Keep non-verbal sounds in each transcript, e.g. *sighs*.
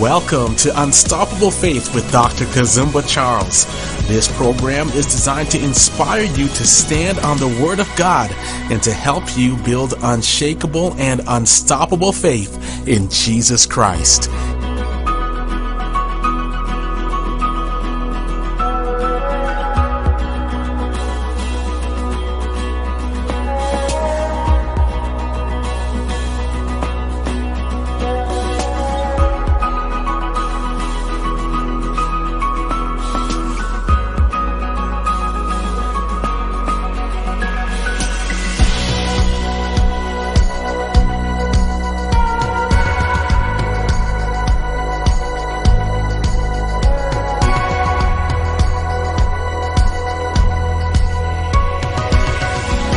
Welcome to Unstoppable Faith with Dr. Kazumba Charles. This program is designed to inspire you to stand on the Word of God and to help you build unshakable and unstoppable faith in Jesus Christ.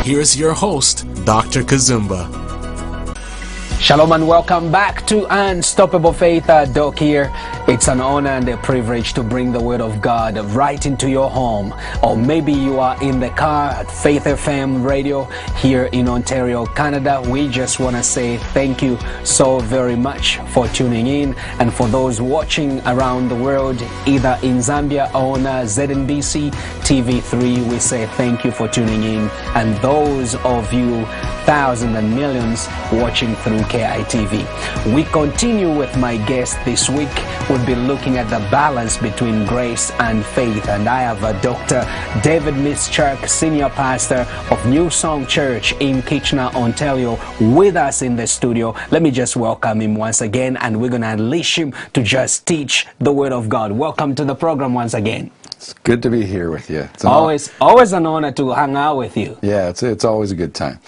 Here's your host, Dr. Kazumba. Shalom and welcome back to Unstoppable Faith. Uh, Doc here. It's an honor and a privilege to bring the Word of God right into your home. Or maybe you are in the car at Faith FM radio here in Ontario, Canada. We just want to say thank you so very much for tuning in. And for those watching around the world, either in Zambia or on uh, ZNBC TV3, we say thank you for tuning in. And those of you, thousands and millions watching through KITV. We continue with my guest this week. We'll be looking at the balance between grace and faith. And I have a Dr. David Mischak, Senior Pastor of New Song Church in Kitchener, Ontario, with us in the studio. Let me just welcome him once again, and we're going to unleash him to just teach the Word of God. Welcome to the program once again. It's good to be here with you. It's always always an honor to hang out with you. Yeah, it's it's always a good time.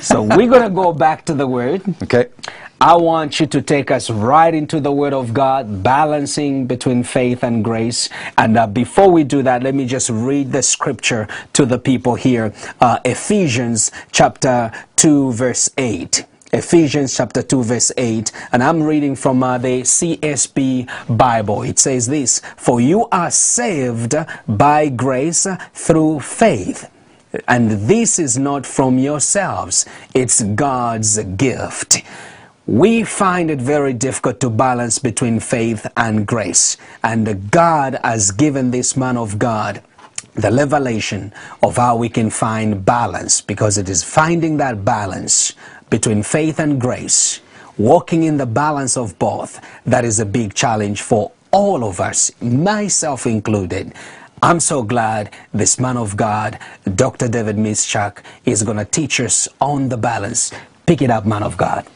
so *laughs* we're gonna go back to the word. Okay. I want you to take us right into the Word of God, balancing between faith and grace. And uh, before we do that, let me just read the scripture to the people here. Uh, Ephesians chapter 2, verse 8. Ephesians chapter 2 verse 8 and I'm reading from uh, the CSB Bible. It says this, for you are saved by grace through faith. And this is not from yourselves. It's God's gift. We find it very difficult to balance between faith and grace. And God has given this man of God the revelation of how we can find balance because it is finding that balance between faith and grace, walking in the balance of both, that is a big challenge for all of us, myself included. I'm so glad this man of God, Dr. David Mischak, is going to teach us on the balance. Pick it up, man of God.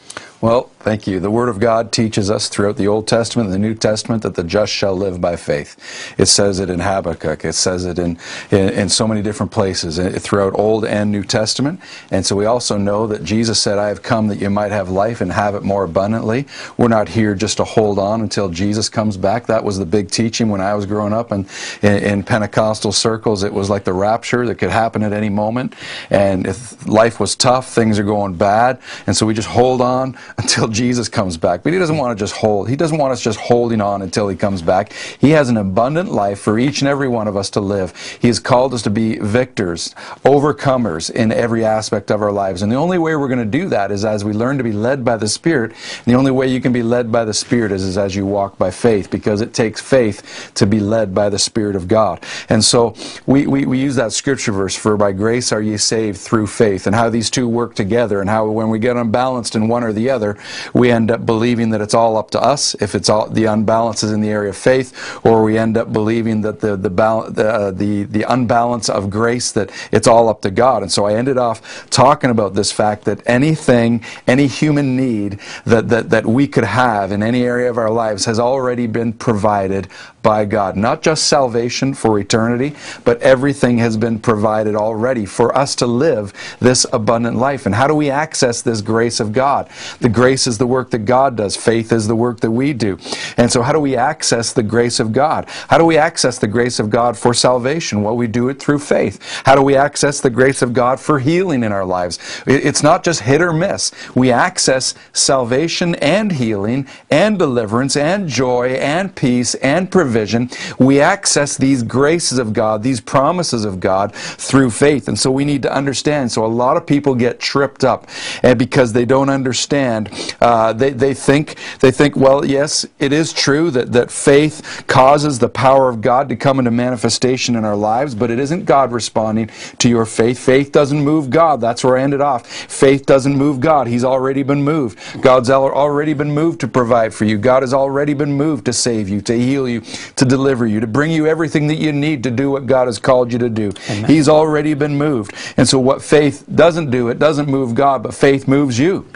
Well, thank you. The Word of God teaches us throughout the Old Testament and the New Testament that the just shall live by faith. It says it in Habakkuk. It says it in, in, in, so many different places eh, throughout Old and New Testament. And so we also know that Jesus said, I have come that you might have life and have it more abundantly. We're not here just to hold on until Jesus comes back. That was the big teaching when I was growing up and in, in Pentecostal circles. It was like the rapture that could happen at any moment. And if life was tough, things are going bad. And so we just hold on *laughs* until Jesus comes back. But he doesn't want to just hold. He doesn't want us just holding on until he comes back. He has an abundant life for each and every one of us to live. He has called us to be victors, overcomers in every aspect of our lives. And the only way we're going to do that is as we learn to be led by the Spirit. And the only way you can be led by the Spirit is, is as you walk by faith, because it takes faith to be led by the Spirit of God. And so we, we, we use that scripture verse for by grace are ye saved through faith, and how these two work together, and how when we get unbalanced in one or the other, we end up believing that it's all up to us if it's all the unbalance is in the area of faith, or we end up believing that the the the, uh, the the unbalance of grace that it's all up to God. And so I ended off talking about this fact that anything, any human need that that that we could have in any area of our lives has already been provided by God. Not just salvation for eternity, but everything has been provided already for us to live this abundant life. And how do we access this grace of God? The grace is the work that God does. Faith is the work that we do. And so how do we access the grace of God? How do we access the grace of God for salvation? Well, we do it through faith. How do we access the grace of God for healing in our lives? It's not just hit or miss. We access salvation and healing and deliverance and joy and peace and provision we access these graces of God, these promises of God through faith. And so we need to understand. So a lot of people get tripped up and because they don't understand Uh, they, they think they think well yes it is true that, that faith causes the power of God to come into manifestation in our lives, but it isn't God responding to your faith. Faith doesn't move God. That's where I ended off. Faith doesn't move God. He's already been moved. God's already been moved to provide for you. God has already been moved to save you, to heal you, to deliver you, to bring you everything that you need to do what God has called you to do. Amen. He's already been moved. And so what faith doesn't do, it doesn't move God, but faith moves you.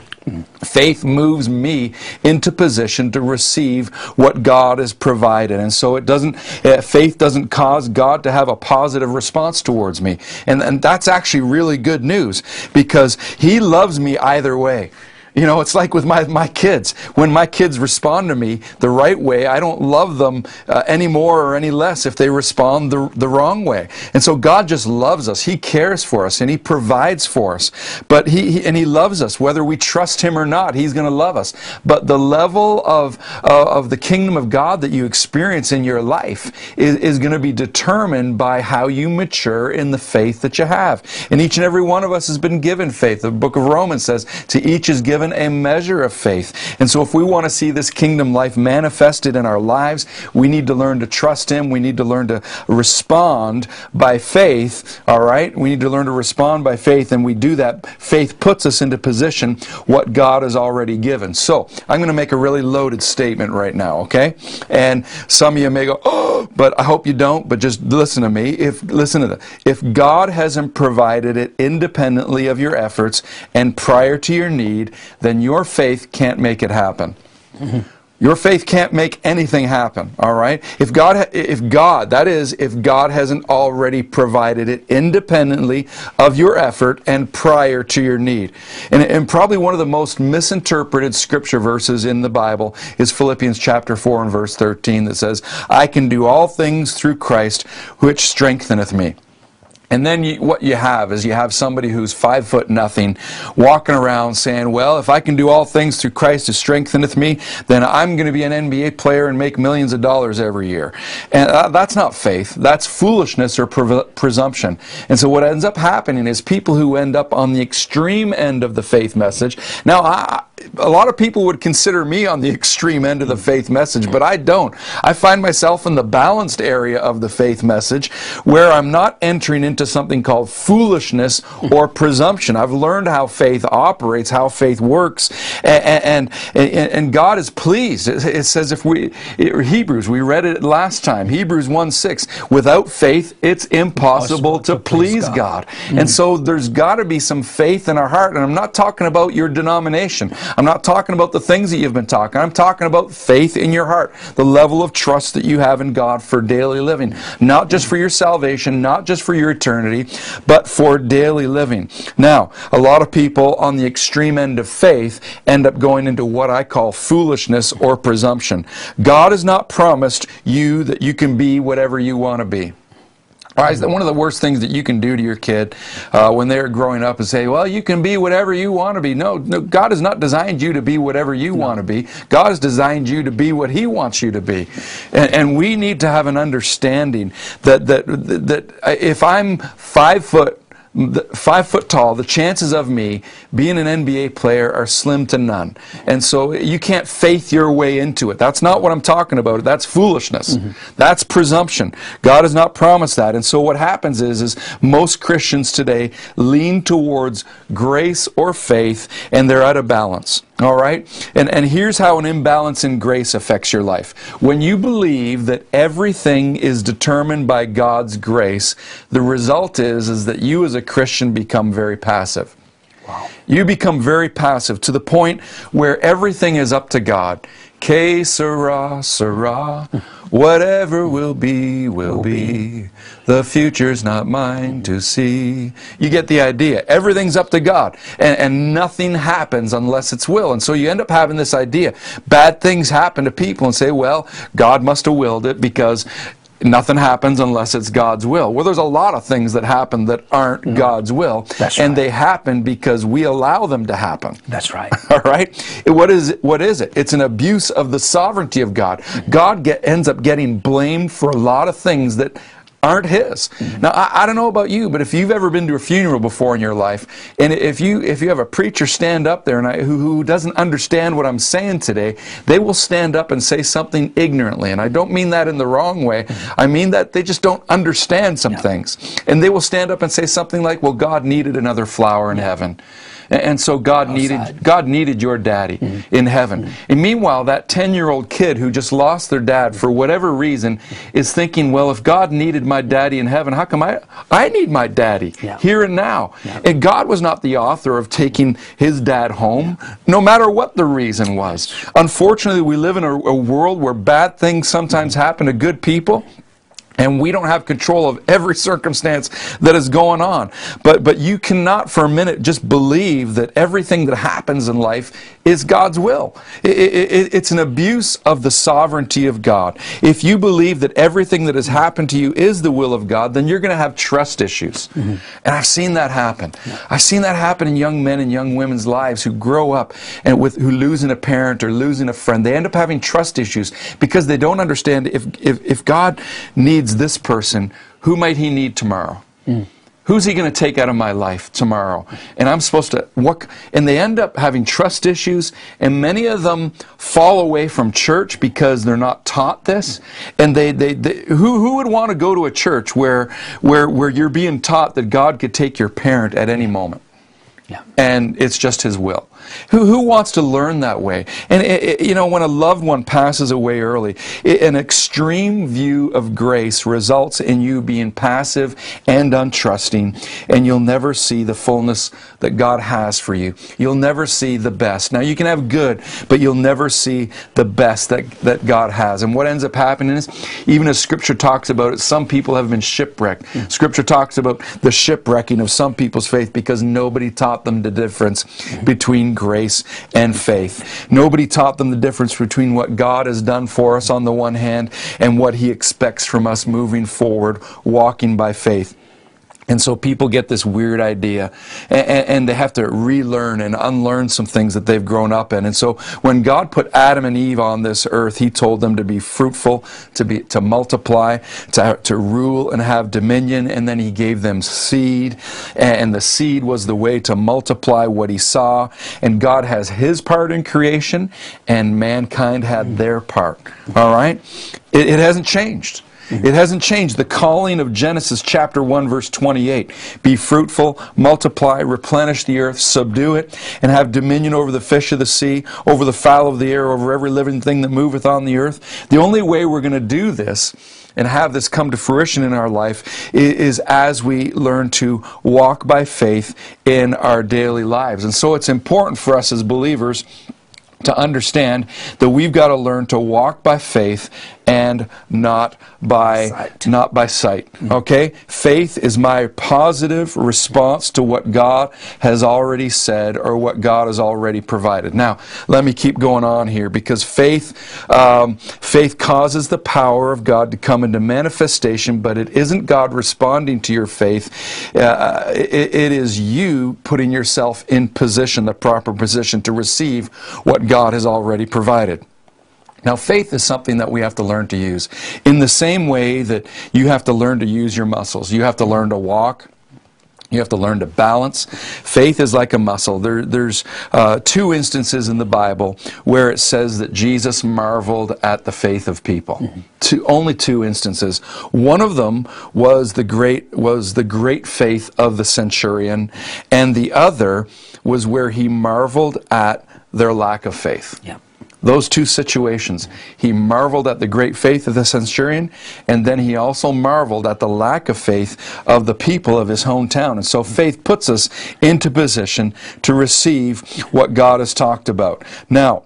Faith moves me into position to receive what God has provided. And so it doesn't, uh, faith doesn't cause God to have a positive response towards me. And, and that's actually really good news because He loves me either way. You know, it's like with my, my kids. When my kids respond to me the right way, I don't love them uh, any more or any less if they respond the, the wrong way. And so God just loves us. He cares for us and He provides for us. But He, he and He loves us. Whether we trust Him or not, He's going to love us. But the level of, uh, of the kingdom of God that you experience in your life is, is going to be determined by how you mature in the faith that you have. And each and every one of us has been given faith. The book of Romans says, to each is given given a measure of faith. And so if we want to see this kingdom life manifested in our lives, we need to learn to trust Him. We need to learn to respond by faith, all right? We need to learn to respond by faith, and we do that. Faith puts us into position what God has already given. So I'm going to make a really loaded statement right now, okay? And some of you may go, oh, but I hope you don't, but just listen to me. If listen to that. If God hasn't provided it independently of your efforts and prior to your need, then your faith can't make it happen. Mm-hmm. Your faith can't make anything happen, all right? If God, if God, that is, if God hasn't already provided it independently of your effort and prior to your need. And, and probably one of the most misinterpreted scripture verses in the Bible is Philippians chapter 4 and verse 13 that says, I can do all things through Christ which strengtheneth me. And then you, what you have is you have somebody who's five foot nothing walking around saying, Well, if I can do all things through Christ who strengtheneth me, then I'm going to be an NBA player and make millions of dollars every year. And uh, that's not faith. That's foolishness or pre- presumption. And so what ends up happening is people who end up on the extreme end of the faith message. Now, I, a lot of people would consider me on the extreme end of the faith message, but I don't. I find myself in the balanced area of the faith message where I'm not entering into something called foolishness or presumption. I've learned how faith operates, how faith works, and, and, and God is pleased. It says if we, Hebrews, we read it last time, Hebrews 1 6, without faith, it's impossible, impossible to, to, please God. God. Mm-hmm. And so there's got to be some faith in our heart. And I'm not talking about your denomination, I'm not talking about the things that you've been talking. I'm talking about faith in your heart, the level of trust that you have in God for daily living, not just for your salvation, not just for your eternity but for daily living. Now, a lot of people on the extreme end of faith end up going into what I call foolishness or presumption. God has not promised you that you can be whatever you want to be. Right, one of the worst things that you can do to your kid uh, when they're growing up is say, "Well, you can be whatever you want to be." No, no, God has not designed you to be whatever you no. want to be. God has designed you to be what He wants you to be, and, and we need to have an understanding that that that if I'm five foot five foot tall, the chances of me being an NBA player are slim to none. And so you can't faith your way into it. That's not what I'm talking about. That's foolishness. Mm-hmm. That's presumption. God has not promised that. And so what happens is, is most Christians today lean towards grace or faith and they're out of balance. All right? And, and here's how an imbalance in grace affects your life. When you believe that everything is determined by God's grace, the result is, is that you as a Christian become very passive. Wow. You become very passive to the point where everything is up to God. Que sera, sera. Whatever will be, will be. The future's not mine to see. You get the idea. Everything's up to God. And, and, nothing happens unless it's will. And so you end up having this idea. Bad things happen to people and say, well, God must have willed it because nothing happens unless it's God's will. Well, there's a lot of things that happen that aren't no. God's will. That's and right. they happen because we allow them to happen. That's right. *laughs* All right? What is, it, what is it? It's an abuse of the sovereignty of God. Mm. God get, ends up getting blamed for a lot of things that aren't his. Mm-hmm. Now, I, I don't know about you, but if you've ever been to a funeral before in your life, and if you if you have a preacher stand up there and I, who, who doesn't understand what I'm saying today, they will stand up and say something ignorantly, and I don't mean that in the wrong way. I mean that they just don't understand some things, and they will stand up and say something like, "Well, God needed another flower in heaven." And- so God needed God needed your daddy in heaven. And meanwhile, that 10-year-old kid who just lost their dad for whatever reason is thinking, well, if God needed my daddy in heaven, how come I I need my daddy Yeah. here and now? And God was not the author of taking his dad home, no matter what the reason was. Unfortunately, we live in a, a world where bad things sometimes happen to good people. And we don't have control of every circumstance that is going on. But, but you cannot for a minute just believe that everything that happens in life is God's will. It's an abuse of the sovereignty of God. If you believe that everything that has happened to you is the will of God, then you're going to have trust issues. Mm-hmm. And I've seen that happen. I've seen that happen in young men and young women's lives who grow up and with who losing a parent or losing a friend. They end up having trust issues because they don't understand if, if, if God needs this person, who might he need tomorrow? Hmm. Who's he going to take out of my life tomorrow? And I'm supposed to what? And they end up having trust issues, and many of them fall away from church because they're not taught this. And they, they, they who, who would want to go to a church where, where, where you're being taught that God could take your parent at any moment? Yeah. and it's just his will. Who, who wants to learn that way? And it, it- you know, when a loved one passes away early, i an extreme view of grace results in you being passive and untrusting, and you'll never see the fullness that God has for you. You'll never see the best. Now, you can have good, but you'll never see the best that, that God has. And what ends up happening is, even as Scripture talks about it, some people have been shipwrecked. Scripture talks about the shipwrecking of some people's faith because nobody taught them the difference between grace and faith. Nobody taught them the difference between what God has done for us on the one hand and what He expects from us moving forward, walking by faith. And so people get this weird idea, and, and they have to relearn and unlearn some things that they've grown up in. And so when God put Adam and Eve on this earth, He told them to be fruitful, to be to multiply, to, to rule and have dominion, and then He gave them seed, and the seed was the way to multiply what He saw. And God has His part in creation, and mankind had their part. All right, it, it hasn't changed. It hasn't changed. The calling of Genesis chapter 1 verse 28. Be fruitful, multiply, replenish the earth, subdue it, and have dominion over the fish of the sea, over the fowl of the air, over every living thing that moveth on the earth. The only way we're going to do this and have this come to fruition in our life is as we learn to walk by faith in our daily lives. And so it's important for us as believers to understand that we've got to learn to walk by faith and not by Sight. not by sight. Okay? Faith is my positive response to what god has already said or what god has already provided. Now let me keep going on here because faith um, faith causes the power of god to come into manifestation but it isn't god responding to your faith. Uh, it, it is you putting yourself in position the proper position to receive what god has already provided now, faith is something that we have to learn to use. In the same way that you have to learn to use your muscles, you have to learn to walk. You have to learn to balance. Faith is like a muscle. There, there's uh, two instances in the Bible where it says that Jesus marveled at the faith of people. Two, only two instances. One of them was the great was the great faith of the centurion, and the other was where he marveled at their lack of faith. Yeah. Those two situations. He marveled at the great faith of the centurion, and then he also marveled at the lack of faith of the people of his hometown. And so faith puts us into position to receive what God has talked about. Now,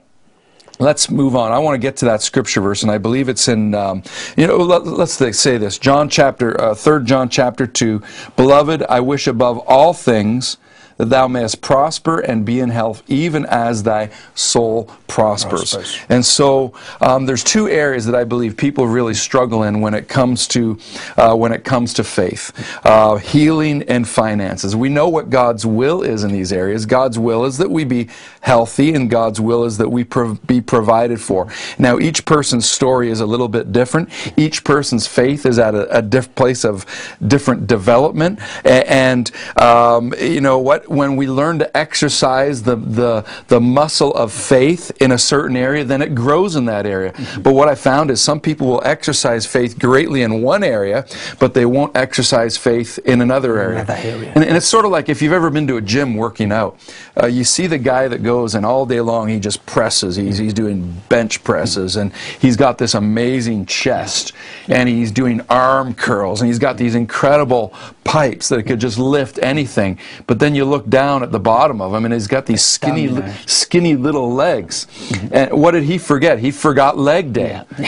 Let's move on. I want to get to that scripture verse, and I believe it's in, um, you know, let, us say this. John chapter, uh, 3 John chapter 2. Beloved, I wish above all things that thou mayest prosper and be in health, even as thy soul prospers. Prospers. And so um, there's two areas that I believe people really struggle in when it comes to uh, when it comes to faith: uh, healing and finances. We know what God's will is in these areas. God's will is that we be healthy, and God's will is that we prov- be provided for. Now, each person's story is a little bit different. Each person's faith is at a, a diff- place of different development, A- and um, you know what? When we learn to exercise the the the muscle of faith in a certain area, then it grows in that area. But what I found is some people will exercise faith greatly in one area, but they won't exercise faith in another area. Another area. And, and it's sort of like if you've ever been to a gym working out, uh, you see the guy that goes and all day long he just presses. He's, he's doing bench presses and he's got this amazing chest and he's doing arm curls and he's got these incredible pipes that could just lift anything. But then you look down at the bottom of him and he's got these skinny, li- skinny little legs. And what did he forget? He forgot leg day. *laughs*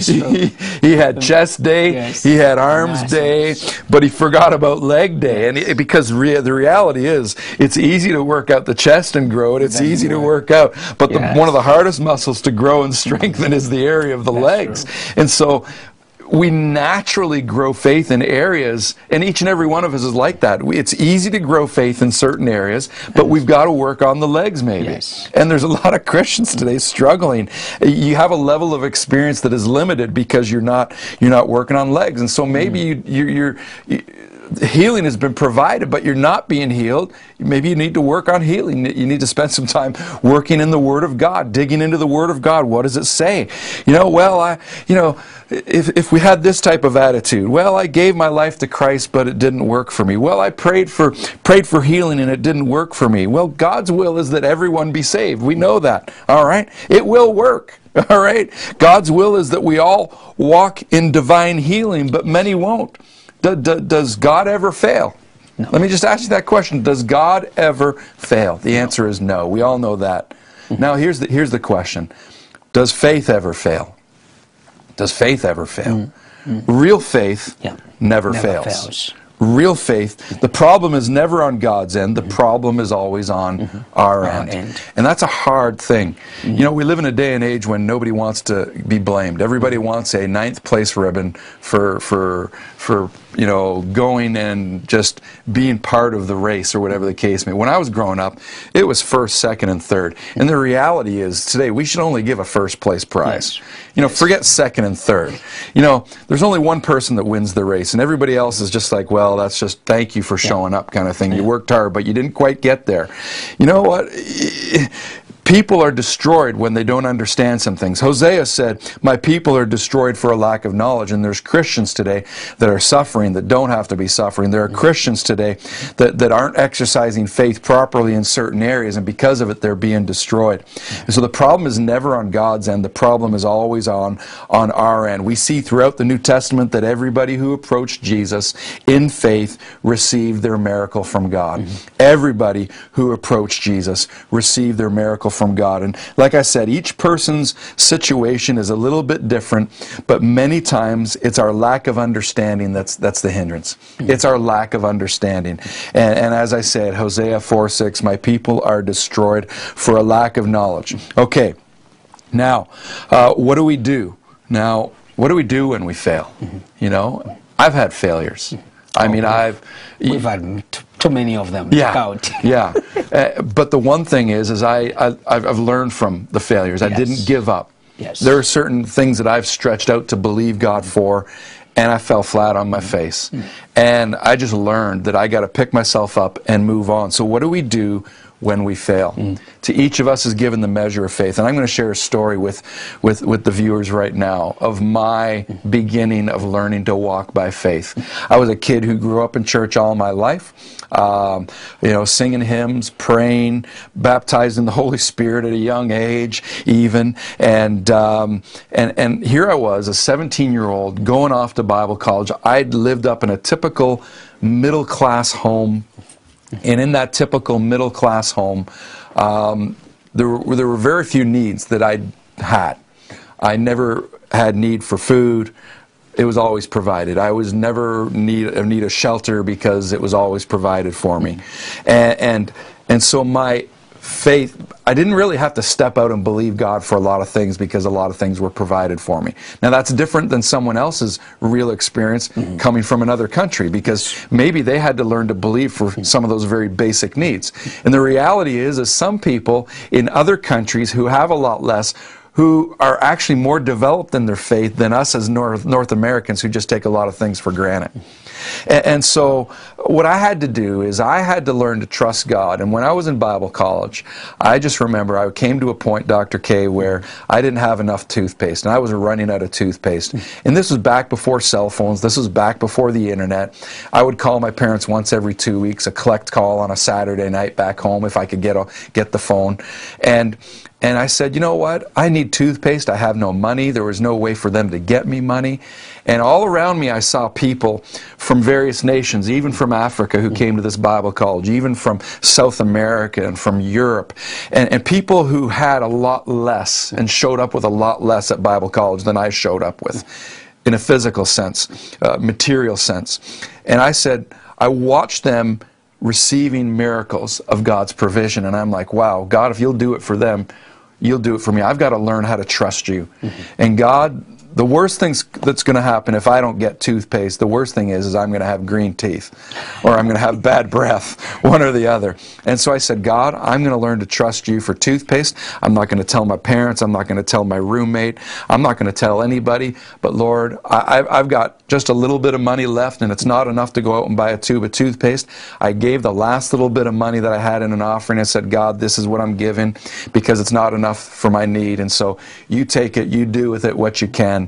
he, he had chest day, Yes. he had arms day, but he forgot about leg day. And it, because rea- the reality is, it's easy to work out the chest and grow it. It's Then easy to work out, but the, one of the hardest muscles to grow and *laughs* strengthen is the area of the legs. And so. We naturally grow faith in areas, and each and every one of us is like that. We, it's easy to grow faith in certain areas, but we've got to work on the legs, maybe. Yes. And there's a lot of Christians today struggling. You have a level of experience that is limited because you're not you're not working on legs, and so maybe mm. you, you you're. You, Healing has been provided, but you're not being healed. Maybe you need to work on healing. You need to spend some time working in the Word of God, digging into the Word of God. What does it say? You know, well, I, you know, if, if we had this type of attitude, well, I gave my life to Christ, but it didn't work for me. Well, I prayed for prayed for healing and it didn't work for me. Well, God's will is that everyone be saved. We know that. All right, it will work. *laughs* All right, God's will is that we all walk in divine healing, but many won't. Do- do- does God ever fail? Let me just ask you that question. Does God ever fail? The answer is no. We all know that. Mm-hmm. Now here's the here's the question. Does faith ever fail? Does faith ever fail? Mm-hmm. Real faith Yeah. never, Never fails. fails. Real faith. Mm-hmm. The problem is never on God's end. The problem is always on our, end. end. And that's a hard thing. You know, we live in a day and age when nobody wants to be blamed. Everybody wants a ninth place ribbon for for for you know going and just being part of the race or whatever the case may. be. When I was growing up, it was first, second, and third. And the reality is today we should only give a first place prize. Yes. You know, forget second and third. You know, there's only one person that wins the race, and everybody else is just like, well, that's just thank you for showing up kind of thing. You worked hard, but you didn't quite get there. You know what? People are destroyed when they don't understand some things. Hosea said, My people are destroyed for a lack of knowledge. And there's Christians today that are suffering that don't have to be suffering. There are mm-hmm. Christians today that, that aren't exercising faith properly in certain areas, and because of it, they're being destroyed. Mm-hmm. And so the problem is never on God's end, the problem is always on, on our end. We see throughout the New Testament that everybody who approached Jesus in faith received their miracle from God. Mm-hmm. Everybody who approached Jesus received their miracle from God. And like I said, each person's situation is a little bit different, but many times it's our lack of understanding that's that's the hindrance. Hmm. It's our lack of understanding. And, and as I said, Hosea 4 6, my people are destroyed for a lack of knowledge. Okay, now, uh, what do we do? Now, what do we do when we fail? Mm-hmm. You know, I've had failures. Mm-hmm. I mean, oh, I've We've had too many of them. yeah, Out. *laughs* yeah. Uh, but the one thing is, is I, I I've, I've learned from the failures. I Yes. didn't give up. Yes. There are certain things that I've stretched out to believe God mm. for, and I fell flat on my mm. face. Mm. And I just learned that I got to pick myself up and move on. So what do we do when we fail? To each of us is given the measure of faith. And I'm going to share a story with, with, with the viewers right now of my beginning of learning to walk by faith. I was a kid who grew up in church all my life. Um, you know, singing hymns, praying, baptized in the Holy Spirit at a young age, even, and um, and and here I was, a 17-year-old, going off to Bible college. I'd lived up in a typical middle-class home, and in that typical middle-class home, um, there were, there were very few needs that I had. I never had need for food. it was always provided. I was never need need a shelter because it was always provided for me, and and, and so my faith I didn't really have to step out and believe God for a lot of things because a lot of things were provided for me. Now that's different than someone else's real experience mm-hmm. coming from another country because maybe they had to learn to believe for mm-hmm. some of those very basic needs. And the reality is is some people in other countries who have a lot less who are actually more developed in their faith than us as North, North Americans who just take a lot of things for granted. And, and, so, what I had to do is I had to learn to trust God. And when I was in Bible college, I just remember I came to a point, Dr. K, where I didn't have enough toothpaste, and I was running out of toothpaste. And this was back before cell phones. This was back before the internet. I would call my parents once every two weeks, a collect call on a Saturday night back home if I could get a, get the phone. And and I said, you know what? I need toothpaste. I have no money. There was no way for them to get me money. And all around me, I saw people from various nations, even from Africa, who came to this Bible college, even from South America and from Europe, and, and people who had a lot less and showed up with a lot less at Bible college than I showed up with, in a physical sense, uh, material sense. And I said, I watched them receiving miracles of God's provision, and I'm like, wow, God, if you'll do it for them, you'll do it for me. I've got to learn how to trust you. Mm-hmm. And God the worst thing that's going to happen if I don't get toothpaste, the worst thing is, is I'm going to have green teeth or I'm going to have bad breath, *laughs* one or the other. And so I said, God, I'm going to learn to trust you for toothpaste. I'm not going to tell my parents. I'm not going to tell my roommate. I'm not going to tell anybody. But Lord, I, I've got just a little bit of money left and it's not enough to go out and buy a tube of toothpaste. I gave the last little bit of money that I had in an offering I said, God, this is what I'm giving because it's not enough for my need. And so you take it, you do with it what you can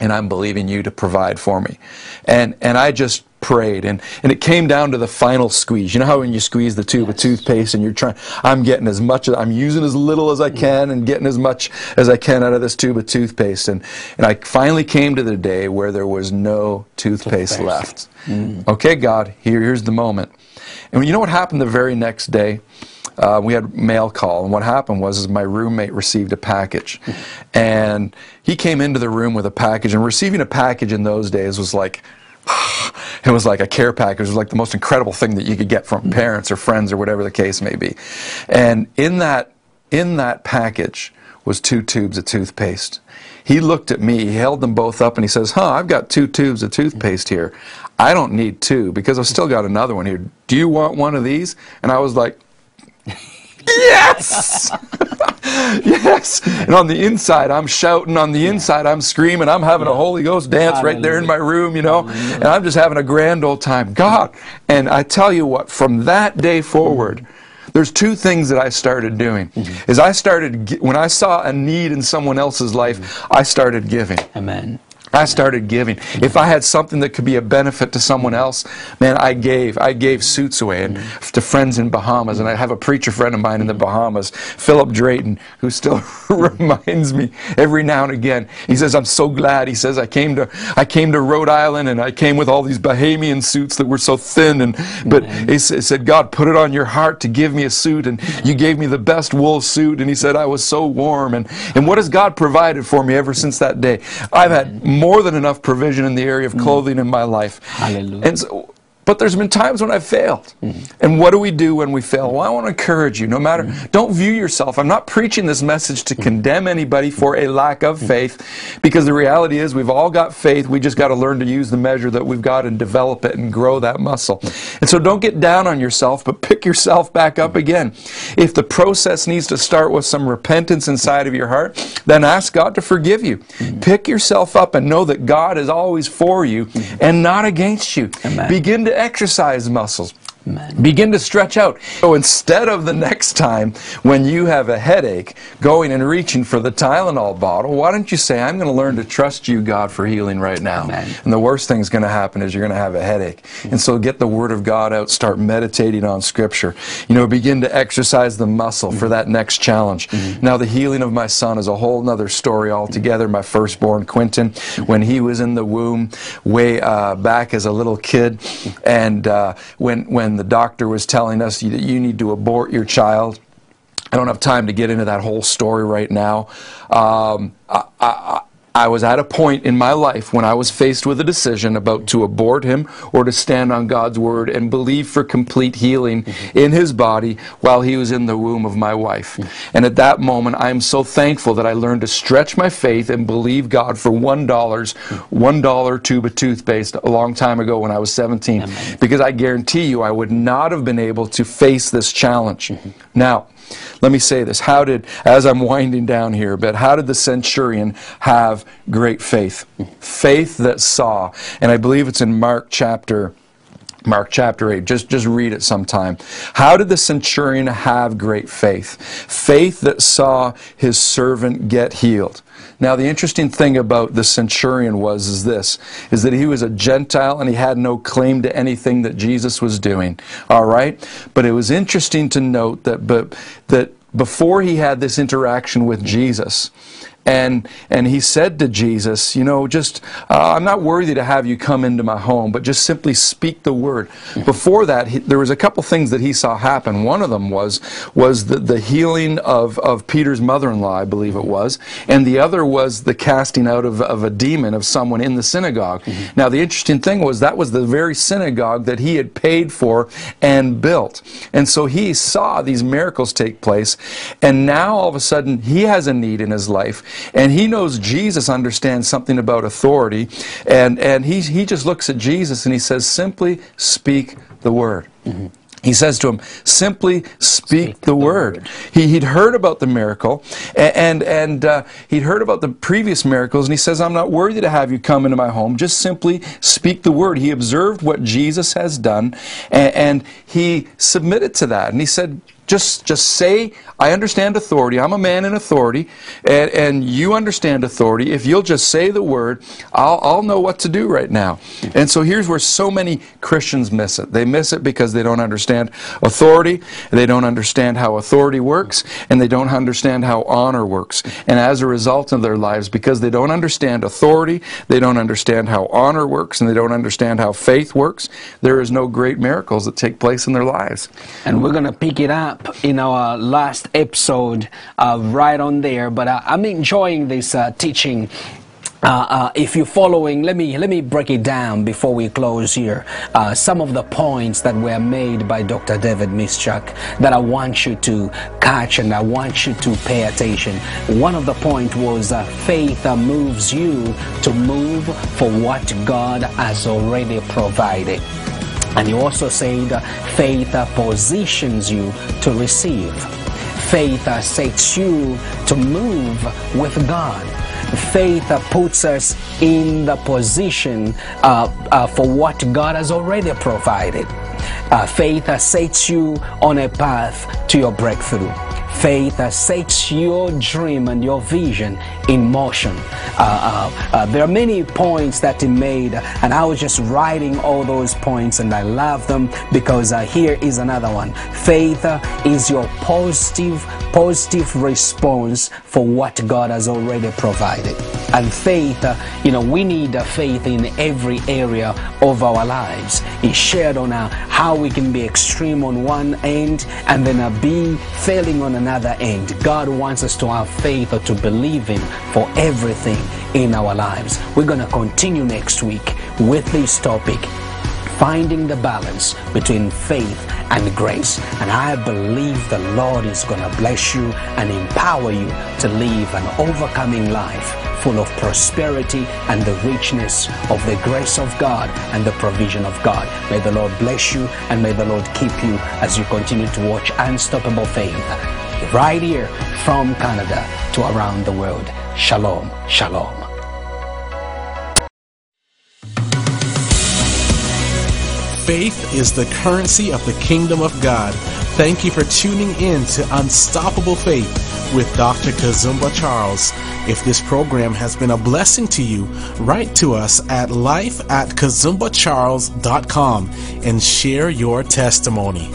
and I'm believing you to provide for me. And, and I just prayed and, and it came down to the final squeeze. You know how when you squeeze the tube of toothpaste and you're trying, I'm getting as much, I'm using as little as I can and getting as much as I can out of this tube of toothpaste. And, and I finally came to the day where there was no toothpaste, toothpaste. left. Mm. Okay, God, here, here's the moment. And you know what happened the very next day? Uh, we had mail call, and what happened was is my roommate received a package, and he came into the room with a package, and receiving a package in those days was like. *sighs* It was like a care package. It was like the most incredible thing that you could get from parents or friends or whatever the case may be. And in that in that package was two tubes of toothpaste. He looked at me, he held them both up, and he says, Huh, I've got two tubes of toothpaste here. I don't need two because I've still got another one here. Do you want one of these? And I was like, yes! *laughs* yes! And on the inside, I'm shouting. On the yeah. inside, I'm screaming. I'm having yeah. a Holy Ghost dance Hallelujah. right there in my room, you know, Hallelujah. and I'm just having a grand old time. God! And I tell you what, from that day forward, there's two things that I started doing. Mm-hmm. Is I started when I saw a need in someone else's life, mm-hmm. I started giving. Amen. I started giving. If I had something that could be a benefit to someone else, man, I gave. I gave suits away and mm-hmm. to friends in Bahamas. And I have a preacher friend of mine in the mm-hmm. Bahamas, Philip Drayton, who still *laughs* mm-hmm. reminds me every now and again. He says, "I'm so glad." He says, "I came to I came to Rhode Island and I came with all these Bahamian suits that were so thin." And mm-hmm. but he said, "God put it on your heart to give me a suit, and you gave me the best wool suit." And he said, "I was so warm." And and what has God provided for me ever since that day? I've had more than enough provision in the area of clothing mm. in my life. Hallelujah. And so, but there's been times when I've failed. Mm-hmm. And what do we do when we fail? Well, I want to encourage you, no matter, mm-hmm. don't view yourself. I'm not preaching this message to mm-hmm. condemn anybody for a lack of mm-hmm. faith, because the reality is we've all got faith. We just got to learn to use the measure that we've got and develop it and grow that muscle. And so don't get down on yourself, but pick yourself back up again. If the process needs to start with some repentance inside of your heart, then ask God to forgive you. Mm-hmm. Pick yourself up and know that God is always for you mm-hmm. and not against you. Amen. Begin to exercise muscles. Amen. Begin to stretch out. So instead of the next time when you have a headache going and reaching for the Tylenol bottle, why don't you say, I'm going to learn to trust you, God, for healing right now. Amen. And the worst thing is going to happen is you're going to have a headache. And so get the Word of God out, start meditating on Scripture. You know, begin to exercise the muscle for that next challenge. Mm-hmm. Now, the healing of my son is a whole other story altogether. My firstborn, Quentin, when he was in the womb way uh, back as a little kid, and uh, when, when the doctor was telling us that you need to abort your child. I don't have time to get into that whole story right now. Um, I, I, I was at a point in my life when I was faced with a decision about to abort him or to stand on God's word and believe for complete healing in his body while he was in the womb of my wife. And at that moment, I am so thankful that I learned to stretch my faith and believe God for one dollars, one dollar tube of toothpaste a long time ago when I was 17. Amen. Because I guarantee you, I would not have been able to face this challenge. Now, let me say this. How did, as I'm winding down here but how did the centurion have great faith? Faith that saw, and I believe it's in Mark chapter. Mark chapter 8. Just, just read it sometime. How did the centurion have great faith? Faith that saw his servant get healed. Now, the interesting thing about the centurion was is this, is that he was a Gentile and he had no claim to anything that Jesus was doing. All right? But it was interesting to note that, but, that before he had this interaction with Jesus, and and he said to Jesus, you know, just uh, I'm not worthy to have you come into my home, but just simply speak the word. Before that, he, there was a couple things that he saw happen. One of them was was the, the healing of, of Peter's mother-in-law, I believe it was, and the other was the casting out of, of a demon of someone in the synagogue. Now, the interesting thing was that was the very synagogue that he had paid for and built, and so he saw these miracles take place, and now all of a sudden he has a need in his life and he knows Jesus understands something about authority, and, and he, he just looks at Jesus and he says, simply speak the word. He says to him, simply speak, the, word. He, he'd heard about the miracle, and, and uh, he'd heard about the previous miracles, and he says, I'm not worthy to have you come into my home. Just simply speak the word. He observed what Jesus has done, and, and he submitted to that. And he said, just, just say, I understand authority. I'm a man in authority, and, and you understand authority. If you'll just say the word, I'll, I'll know what to do right now. And so here's where so many Christians miss it. They miss it because they don't understand authority, they don't understand how authority works, and they don't understand how honor works. And as a result of their lives, because they don't understand authority, they don't understand how honor works, and they don't understand how faith works, there is no great miracles that take place in their lives. And we're going to pick it up in our last episode, uh, right on there. But uh, I'm enjoying this uh, teaching. Uh, uh, if you're following, let me let me break it down before we close here. Uh, some of the points that were made by Dr. David Mischak that I want you to catch and I want you to pay attention. One of the points was faith moves you to move for what God has already provided. And he also said faith positions you to receive. Faith sets you to move with God. Faith puts us in the position uh, uh, for what God has already provided. Uh, faith sets you on a path to your breakthrough. Faith uh, sets your dream and your vision in motion. Uh, uh, uh, there are many points that he made, and I was just writing all those points, and I love them because uh, here is another one. Faith uh, is your positive, positive response for what God has already provided. And faith, uh, you know, we need faith in every area of our lives. He shared on how we can be extreme on one end and then be failing on another end. God wants us to have faith or to believe Him for everything in our lives. We're going to continue next week with this topic finding the balance between faith and grace. And I believe the Lord is going to bless you and empower you to live an overcoming life full of prosperity and the richness of the grace of God and the provision of God. May the Lord bless you and may the Lord keep you as you continue to watch Unstoppable Faith right here from Canada to around the world. Shalom, shalom. Faith is the currency of the kingdom of God. Thank you for tuning in to Unstoppable Faith with Dr. Kazumba Charles. If this program has been a blessing to you, write to us at life at kazumbacharles.com and share your testimony.